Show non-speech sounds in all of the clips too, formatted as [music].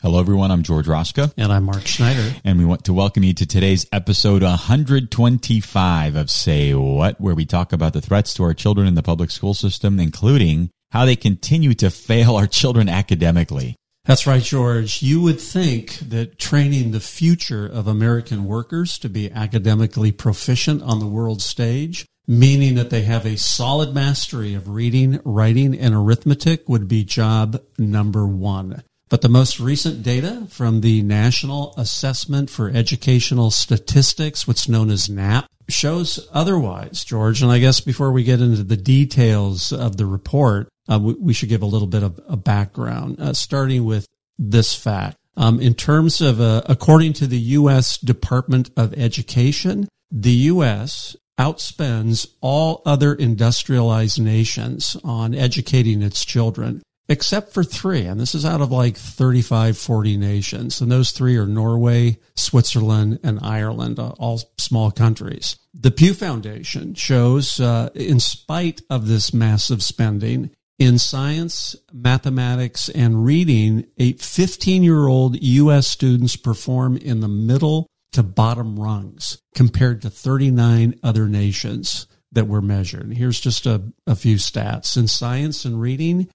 Hello, everyone. I'm George Roska. And I'm Mark Schneider. And we want to welcome you to today's episode 125 of Say What, where we talk about the threats to our children in the public school system, including how they continue to fail our children academically. That's right, George. You would think that training the future of American workers to be academically proficient on the world stage, meaning that they have a solid mastery of reading, writing, and arithmetic, would be job number one. But the most recent data from the National Assessment for Educational Statistics, what's known as NAEP, shows otherwise, George. And I guess before we get into the details of the report, uh, we, we, should give a little bit of a background, uh, starting with this fact. Um, in terms of, uh, according to the U.S. Department of Education, the U.S. outspends all other industrialized nations on educating its children except for three. And this is out of like 35, 40 nations. And those three are Norway, Switzerland, and Ireland, uh, all small countries. The Pew Foundation shows, uh, in spite of this massive spending, in science, mathematics, and reading, a 15 year old U.S. students perform in the middle to bottom rungs compared to 39 other nations that were measured. Here's just a, a few stats. In science and reading,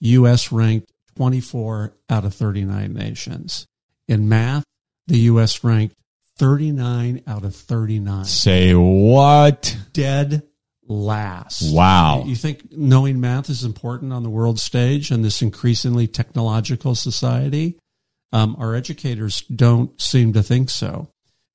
U.S. ranked 24 out of 39 nations. In math, the U.S. ranked 39 out of 39. Say what? Dead last. Wow. You think knowing math is important on the world stage in this increasingly technological society? Um, our educators don't seem to think so.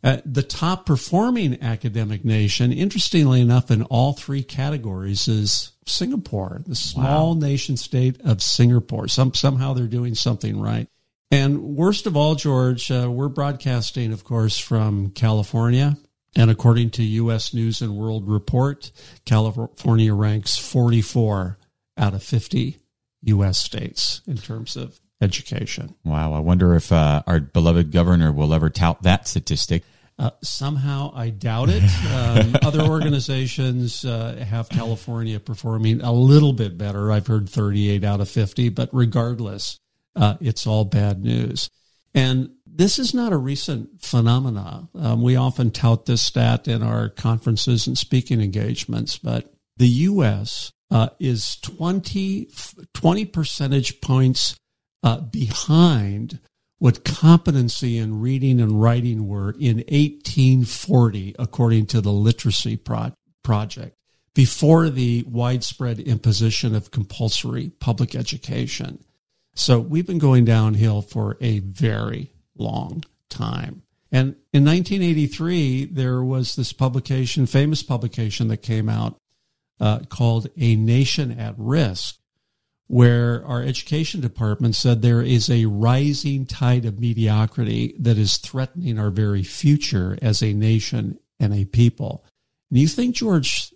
Uh, the top performing academic nation, interestingly enough, in all three categories is Singapore, the small wow. nation state of Singapore. Some, somehow they're doing something right. And worst of all, George, uh, we're broadcasting, of course, from California. And according to U.S. News and World Report, California ranks 44 out of 50 U.S. states in terms of education. Wow. I wonder if uh, our beloved governor will ever tout that statistic. Uh, somehow, I doubt it. Um, [laughs] other organizations uh, have California performing a little bit better. I've heard 38 out of 50, but regardless, uh, it's all bad news. And this is not a recent phenomena. Um, we often tout this stat in our conferences and speaking engagements, but the U.S. Uh, is 20, 20 percentage points uh, behind what competency in reading and writing were in 1840, according to the Literacy Pro- Project, before the widespread imposition of compulsory public education. So we've been going downhill for a very long time. And in 1983, there was this publication, famous publication that came out uh, called A Nation at Risk, where our education department said there is a rising tide of mediocrity that is threatening our very future as a nation and a people. Do you think, George,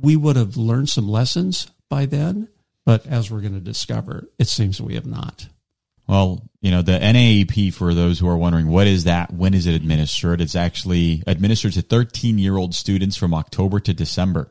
we would have learned some lessons by then? But as we're going to discover, it seems we have not. Well, you know, the NAEP, for those who are wondering, what is that? When is it administered? It's actually administered to 13 year old students from October to December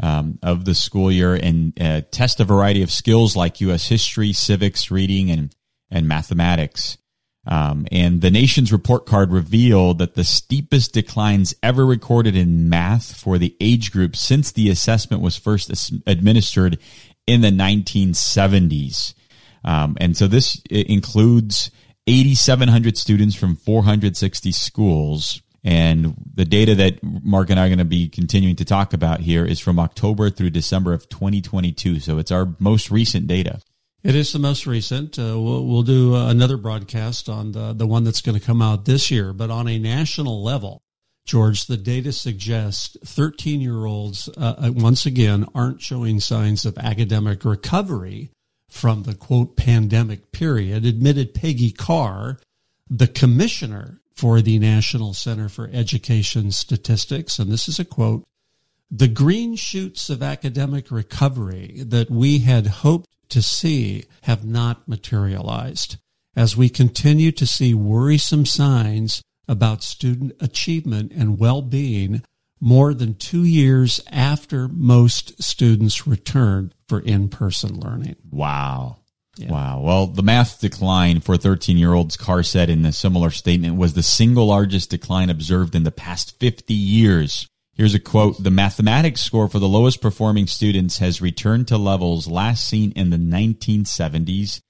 um, of the school year and uh, test a variety of skills like U.S. history, civics, reading, and and mathematics. Um, and the nation's report card revealed that the steepest declines ever recorded in math for the age group since the assessment was first administered in the 1970s. Um, and so this includes 8,700 students from 460 schools and the data that Mark and I are going to be continuing to talk about here is from October through December of 2022. So it's our most recent data. It is the most recent. Uh, we'll, we'll, do uh, another broadcast on the, the one that's going to come out this year. But on a national level, George, the data suggests 13 year olds, uh, uh, once again, aren't showing signs of academic recovery from the quote pandemic period, admitted Peggy Carr, the commissioner for the National Center for Education Statistics, and this is a quote, the green shoots of academic recovery that we had hoped to see have not materialized as we continue to see worrisome signs about student achievement and well-being more than two years after most students return for in-person learning. Wow. Wow. Well, the math decline for 13 year olds, Carr said in a similar statement, was the single largest decline observed in the past 50 years. Here's a quote. The mathematics score for the lowest performing students has returned to levels last seen in the 1970s.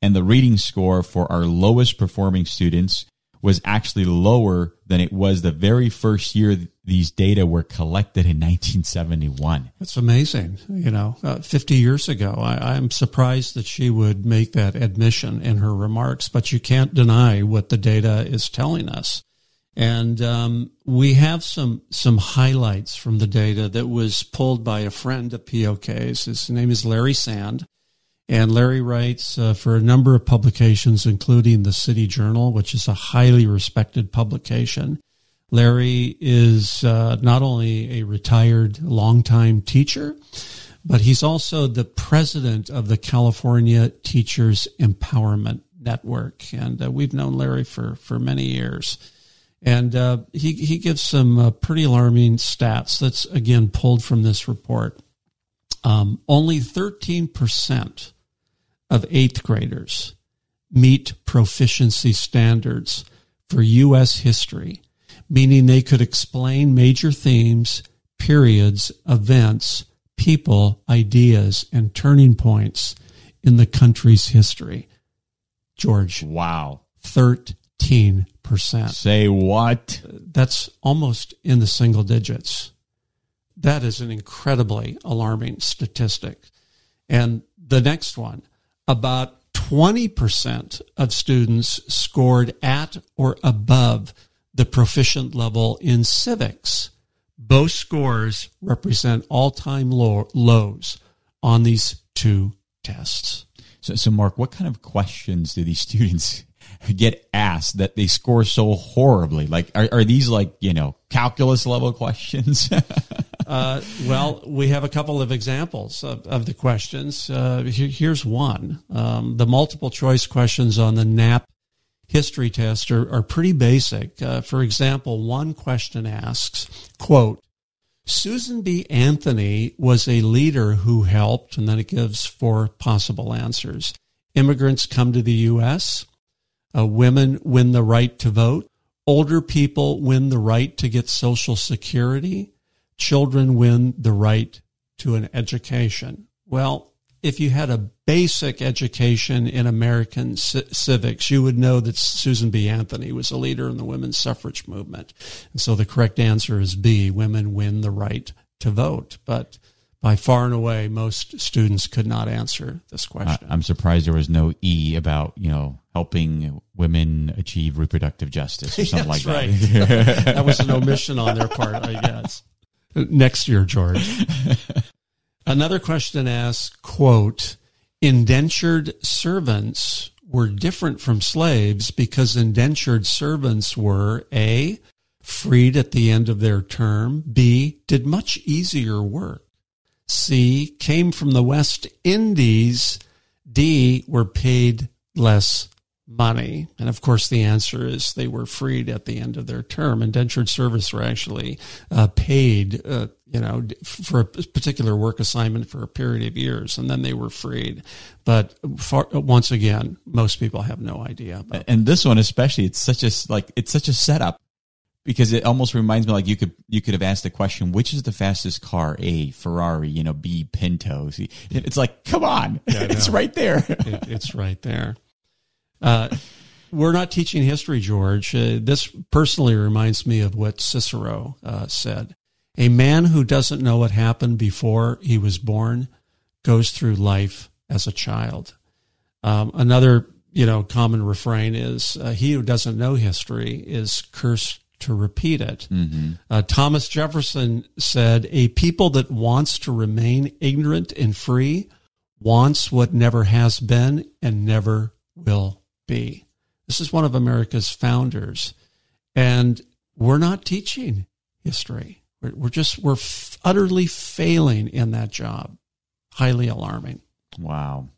And the reading score for our lowest performing students was actually lower than it was the very first year these data were collected in 1971. That's amazing. You know, uh, 50 years ago, I, I'm surprised that she would make that admission in her remarks, but you can't deny what the data is telling us. And um, we have some some highlights from the data that was pulled by a friend of POK's. His name is Larry Sand. And Larry writes uh, for a number of publications, including the City Journal, which is a highly respected publication. Larry is uh, not only a retired longtime teacher, but he's also the president of the California Teachers Empowerment Network. And uh, we've known Larry for, for many years. And uh, he, he gives some uh, pretty alarming stats that's, again, pulled from this report. Um, only 13% of eighth graders meet proficiency standards for U.S. history, meaning they could explain major themes, periods, events, people, ideas, and turning points in the country's history. George. Wow. 13%. Say what? That's almost in the single digits. That is an incredibly alarming statistic. And the next one, about 20% of students scored at or above the proficient level in civics. Both scores represent all time low, lows on these two tests. So, so, Mark, what kind of questions do these [laughs] students get asked that they score so horribly? Like, are, are these like, you know, calculus level questions? [laughs] uh, well, we have a couple of examples of, of the questions. Uh, here, here's one. Um, the multiple choice questions on the NAEP history test are, are pretty basic. Uh, for example, one question asks, quote, Susan B. Anthony was a leader who helped, and then it gives four possible answers. Immigrants come to the U.S., uh, women win the right to vote. Older people win the right to get Social Security. Children win the right to an education. Well, if you had a basic education in American c- civics, you would know that Susan B. Anthony was a leader in the women's suffrage movement. And so the correct answer is B, women win the right to vote. But by far and away, most students could not answer this question. I'm surprised there was no E about, you know, helping women achieve reproductive justice or [laughs] something like right. that. [laughs] that was an omission on their part, I guess. Next year, George. [laughs] Another question asks, quote, indentured servants were different from slaves because indentured servants were A, freed at the end of their term, B, did much easier work, C, came from the West Indies. D, were paid less money. And of course, the answer is they were freed at the end of their term. Indentured service were actually uh, paid, uh, you know, for a particular work assignment for a period of years, and then they were freed. But far, once again, most people have no idea. and this one, especially, it's such a like it's such a setup because it almost reminds me like you could you could have asked the question which is the fastest car a ferrari you know b pinto it's like come on yeah, [laughs] it's right there it, it's right there uh, we're not teaching history george uh, this personally reminds me of what cicero uh, said a man who doesn't know what happened before he was born goes through life as a child um, another you know common refrain is uh, he who doesn't know history is cursed to repeat it. Mm-hmm. Uh, Thomas Jefferson said, A people that wants to remain ignorant and free wants what never has been and never will be. This is one of America's founders. And we're not teaching history. We're, we're just, we're f- utterly failing in that job. Highly alarming. Wow.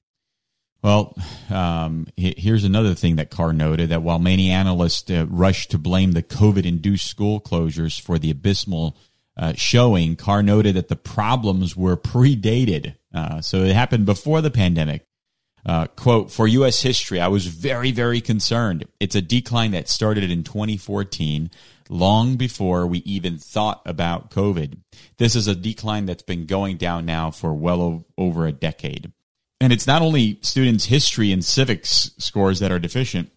Well, um, here's another thing that Carr noted that while many analysts uh, rushed to blame the COVID induced school closures for the abysmal uh, showing, Carr noted that the problems were predated. Uh, so it happened before the pandemic. Uh, quote, for U.S. history, I was very, very concerned. It's a decline that started in 2014, long before we even thought about COVID. This is a decline that's been going down now for well over a decade. And it's not only students' history and civics scores that are deficient.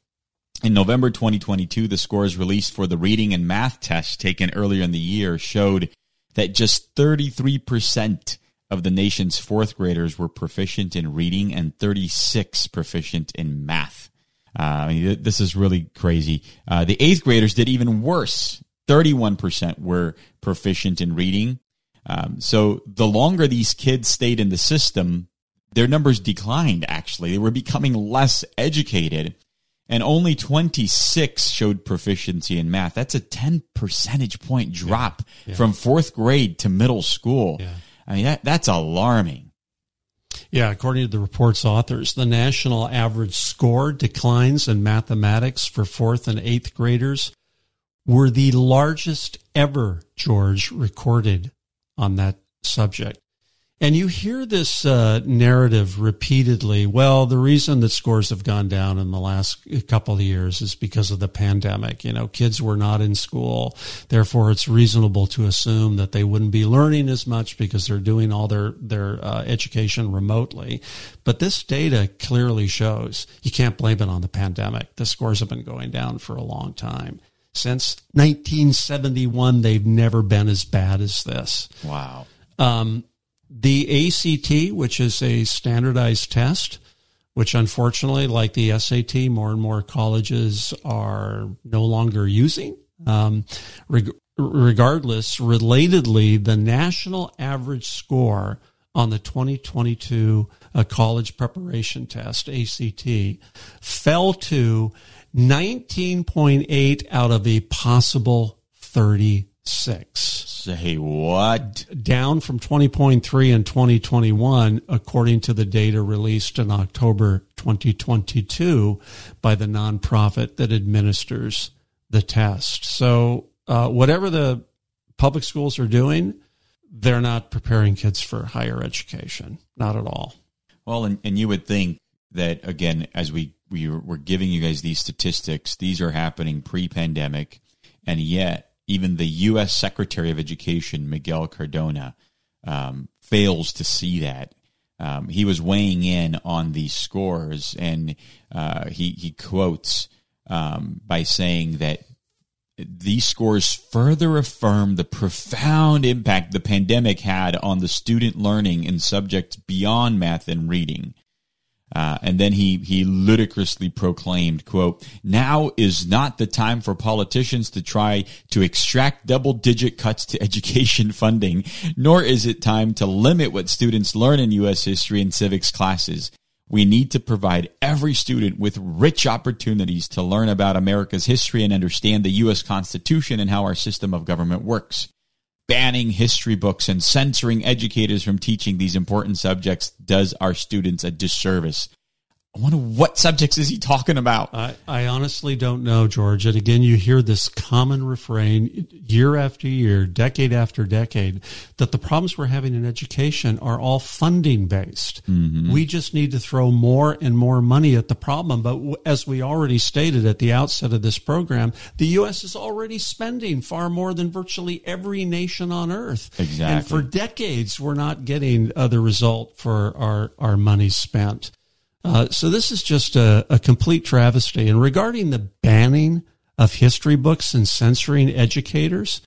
In November 2022, the scores released for the reading and math test taken earlier in the year showed that just 33% of the nation's fourth graders were proficient in reading and 36 proficient in math. Uh, I mean, this is really crazy. Uh, the eighth graders did even worse. 31% were proficient in reading. Um, so the longer these kids stayed in the system, their numbers declined, actually. They were becoming less educated. And only 26 showed proficiency in math. That's a 10 percentage point drop yeah, yeah. from fourth grade to middle school. Yeah. I mean, that, that's alarming. Yeah, according to the report's authors, the national average score declines in mathematics for fourth and eighth graders were the largest ever, George, recorded on that subject. And you hear this uh, narrative repeatedly. Well, the reason that scores have gone down in the last couple of years is because of the pandemic. You know, kids were not in school. Therefore, it's reasonable to assume that they wouldn't be learning as much because they're doing all their, their uh, education remotely. But this data clearly shows you can't blame it on the pandemic. The scores have been going down for a long time. Since 1971, they've never been as bad as this. Wow. Um, the ACT, which is a standardized test, which unfortunately, like the SAT, more and more colleges are no longer using. Um, reg- regardless, relatedly, the national average score on the 2022 uh, college preparation test, ACT, fell to 19.8 out of a possible 36. Say what? Down from 20.3 in 2021, according to the data released in October 2022 by the nonprofit that administers the test. So, uh, whatever the public schools are doing, they're not preparing kids for higher education. Not at all. Well, and, and you would think that, again, as we, we were giving you guys these statistics, these are happening pre pandemic, and yet even the U.S. Secretary of Education, Miguel Cardona, um, fails to see that. Um, he was weighing in on these scores, and uh, he he quotes um, by saying that these scores further affirm the profound impact the pandemic had on the student learning in subjects beyond math and reading. Uh, and then he, he ludicrously proclaimed, quote, now is not the time for politicians to try to extract double digit cuts to [laughs] education funding, nor is it time to limit what students learn in U.S. history and civics classes. We need to provide every student with rich opportunities to learn about America's history and understand the U.S. Constitution and how our system of government works banning history books and censoring educators from teaching these important subjects does our students a disservice. I wonder what subjects is he talking about? I, I honestly don't know, George. And again, you hear this common refrain year after year, decade after decade, that the problems we're having in education are all funding based. Mm-hmm. We just need to throw more and more money at the problem. But as we already stated at the outset of this program, the U.S. is already spending far more than virtually every nation on earth. Exactly. And for decades, we're not getting uh, the result for our, our money spent. Uh, so this is just a, a complete travesty. And regarding the banning of history books and censoring educators,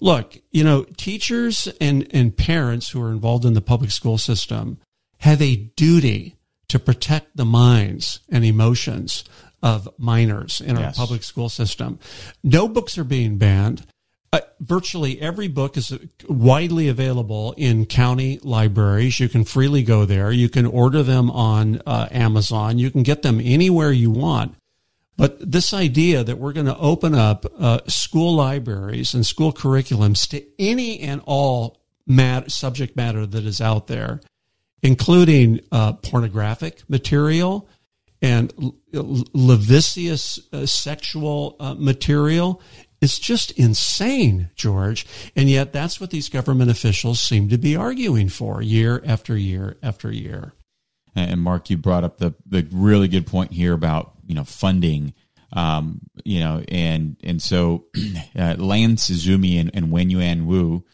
look, you know, teachers and, and parents who are involved in the public school system have a duty to protect the minds and emotions of minors in our yes. public school system. No books are being banned. Uh, virtually every book is widely available in county libraries. You can freely go there. You can order them on uh, Amazon. You can get them anywhere you want. But this idea that we're going to open up uh, school libraries and school curriculums to any and all mat- subject matter that is out there, including uh, pornographic material and lascivious uh, sexual material, is just insane, George. And yet, that's what these government officials seem to be arguing for year after year after year. And Mark, you brought up the the really good point here about you know funding. Um, you know, and and so [clears throat] uh, Lance Izumi and, and Wen Yuan Wu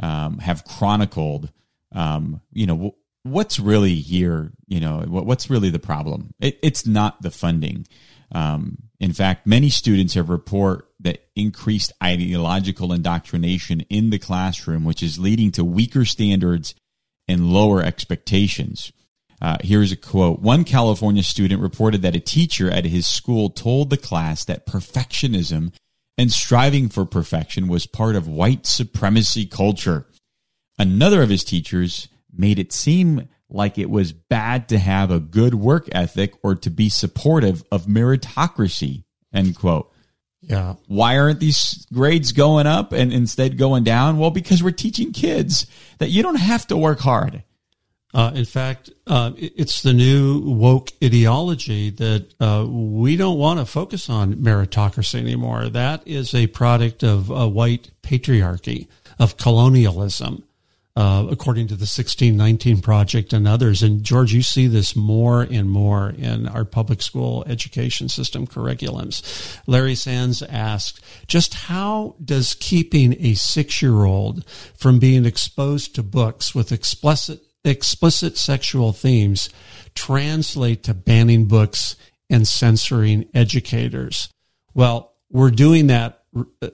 um, have chronicled, um, you know, what's really here. You know, what, what's really the problem? It, it's not the funding. Um, in fact, many students have report that increased ideological indoctrination in the classroom, which is leading to weaker standards and lower expectations. Uh, here's a quote. One California student reported that a teacher at his school told the class that perfectionism and striving for perfection was part of white supremacy culture. Another of his teachers made it seem like it was bad to have a good work ethic or to be supportive of meritocracy. End quote. Yeah. Why aren't these grades going up and instead going down? Well, because we're teaching kids that you don't have to work hard. Uh, in fact, uh, it's the new woke ideology that uh, we don't want to focus on meritocracy anymore. That is a product of a white patriarchy, of colonialism, uh, according to the 1619 Project and others. And George, you see this more and more in our public school education system curriculums. Larry Sands asked, just how does keeping a six year old from being exposed to books with explicit explicit sexual themes translate to banning books and censoring educators. Well, we're doing that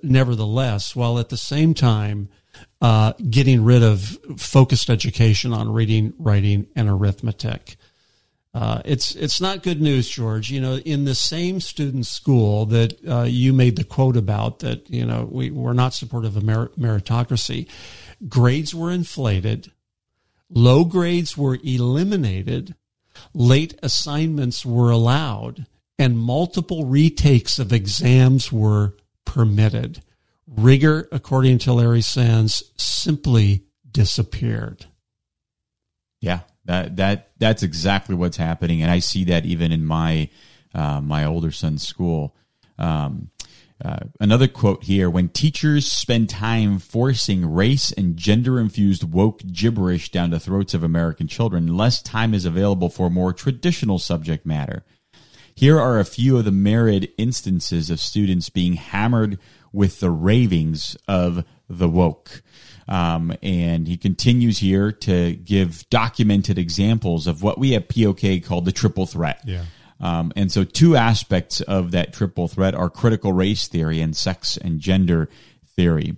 nevertheless, while at the same time uh, getting rid of focused education on reading, writing, and arithmetic. Uh, it's it's not good news, George. You know, in the same student school that uh, you made the quote about that, you know, we we're not supportive of meritocracy. Grades were inflated Low grades were eliminated, late assignments were allowed, and multiple retakes of exams were permitted. Rigor, according to Larry Sands, simply disappeared. Yeah, that that that's exactly what's happening, and I see that even in my uh, my older son's school. Um, uh, another quote here when teachers spend time forcing race and gender infused woke gibberish down the throats of American children, less time is available for more traditional subject matter. Here are a few of the myriad instances of students being hammered with the ravings of the woke. Um, and he continues here to give documented examples of what we at POK call the triple threat. Yeah. Um, and so, two aspects of that triple threat are critical race theory and sex and gender theory.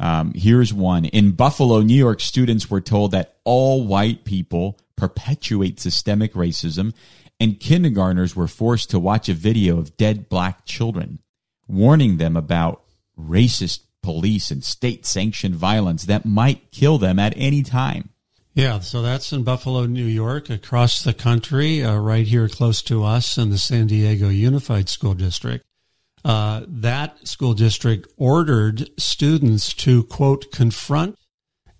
Um, here's one. In Buffalo, New York, students were told that all white people perpetuate systemic racism, and kindergartners were forced to watch a video of dead black children, warning them about racist police and state sanctioned violence that might kill them at any time. Yeah, so that's in Buffalo, New York, across the country, uh, right here close to us in the San Diego Unified School District. Uh, that school district ordered students to, quote, confront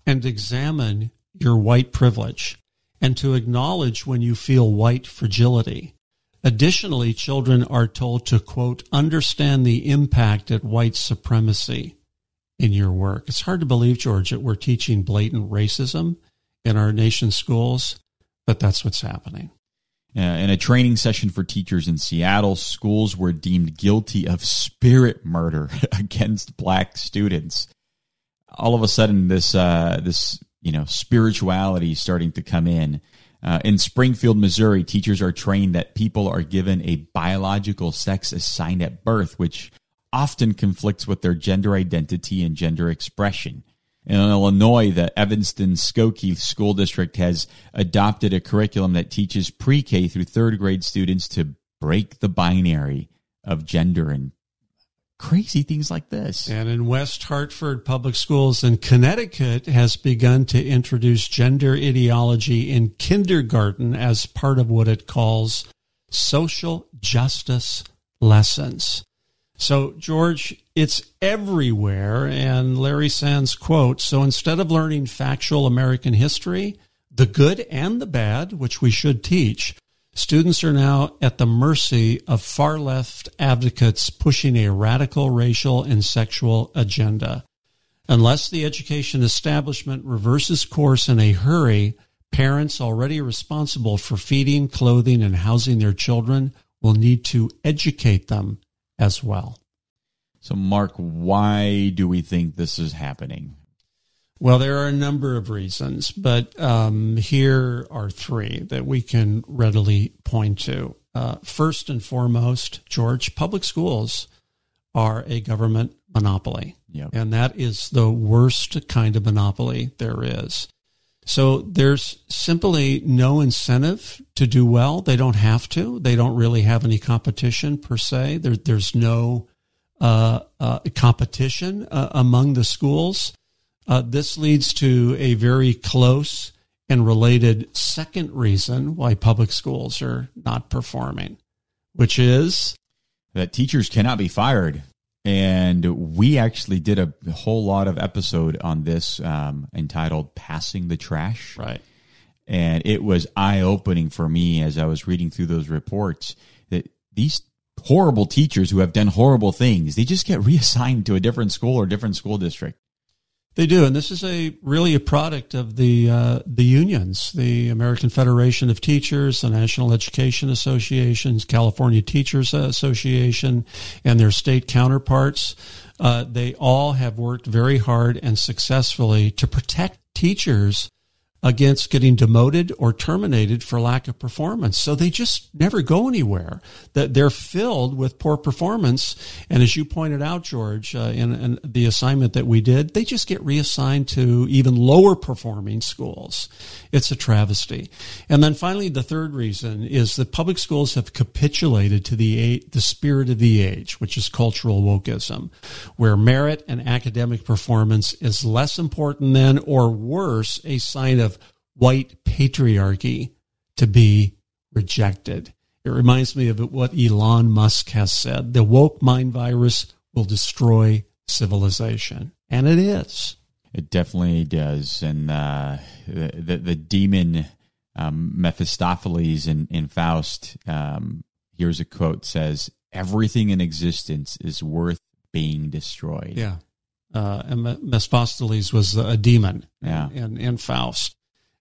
and examine your white privilege and to acknowledge when you feel white fragility. Additionally, children are told to, quote, understand the impact of white supremacy in your work. It's hard to believe, George, that we're teaching blatant racism in our nation's schools, but that's what's happening. Uh, in a training session for teachers in Seattle, schools were deemed guilty of spirit murder [laughs] against black students. All of a sudden, this uh, this you know spirituality starting to come in. Uh, in Springfield, Missouri, teachers are trained that people are given a biological sex assigned at birth, which often conflicts with their gender identity and gender expression. In Illinois, the Evanston Skokie School District has adopted a curriculum that teaches pre K through third grade students to break the binary of gender and crazy things like this. And in West Hartford Public Schools in Connecticut has begun to introduce gender ideology in kindergarten as part of what it calls social justice lessons. So, George, it's everywhere. And Larry Sands quote So instead of learning factual American history, the good and the bad, which we should teach, students are now at the mercy of far left advocates pushing a radical racial and sexual agenda. Unless the education establishment reverses course in a hurry, parents already responsible for feeding, clothing, and housing their children will need to educate them as well. So, Mark, why do we think this is happening? Well, there are a number of reasons, but um, here are three that we can readily point to. Uh, first and foremost, George, public schools are a government monopoly. Yep. And that is the worst kind of monopoly there is. So there's simply no incentive to do well. They don't have to. They don't really have any competition per se. There, there's no uh, uh, competition uh, among the schools. Uh, this leads to a very close and related second reason why public schools are not performing, which is that teachers cannot be fired. And we actually did a whole lot of episode on this um, entitled passing the trash. Right. And it was eye-opening for me as i was reading through those reports that these horrible teachers who have done horrible things they just get reassigned to a different school or different school district they do, and this is a really a product of the uh, the unions, the American Federation of Teachers, the National Education Associations, California Teachers Association, and their state counterparts. Uh, they all have worked very hard and successfully to protect teachers against getting demoted or terminated for lack of performance. So they just never go anywhere. That they're filled with poor performance. And as you pointed out, George, uh, in, in, the assignment that we did, they just get reassigned to even lower performing schools. It's a travesty. And then finally, the third reason is that public schools have capitulated to the the spirit of the age, which is cultural wokeism, where merit and academic performance is less important than, or worse, a sign of of white patriarchy to be rejected. It reminds me of what Elon Musk has said the woke mind virus will destroy civilization. And it is. It definitely does. And uh, the, the, the, demon um, Mephistopheles in, in Faust, um, here's a quote says, Everything in existence is worth being destroyed. Yeah. Uh, and Mephistopheles was a demon yeah. in, in Faust.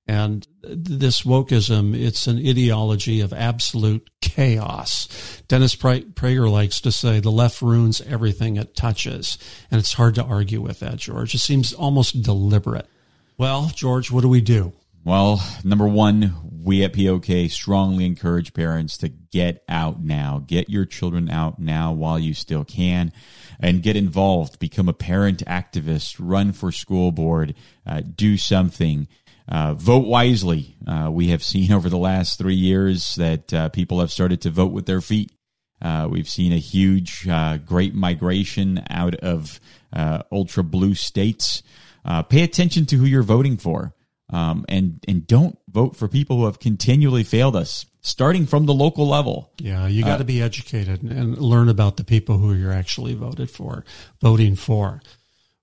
And this wokeism, it's an ideology of absolute chaos. Dennis Prager likes to say the left ruins everything it touches. And it's hard to argue with that, George. It seems almost deliberate. Well, George, what do we do? Well, number one, we at POK strongly encourage parents to get out now. Get your children out now while you still can and get involved. Become a parent activist, run for school board, uh, do something. Uh, vote wisely. Uh, we have seen [laughs] over the last three years that uh, people have started to vote with their feet. Uh, we've seen a huge, uh, great migration out of uh, ultra blue states. pay attention to who you're voting for, um, and and don't vote for people who have continually failed us, starting from the local level. Yeah, you got to be educated and learn about the people who you're actually voted for, voting for.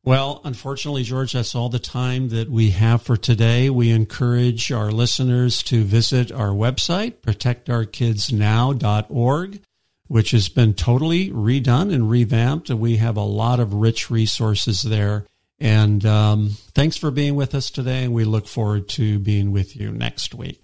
Well, unfortunately, George, that's all the time that we have for today. We encourage our listeners to visit our website, protectourkidsnow.org, which has been totally redone and revamped. And we have a lot of rich resources there. And um, thanks for being with us today. And we look forward to being with you next week.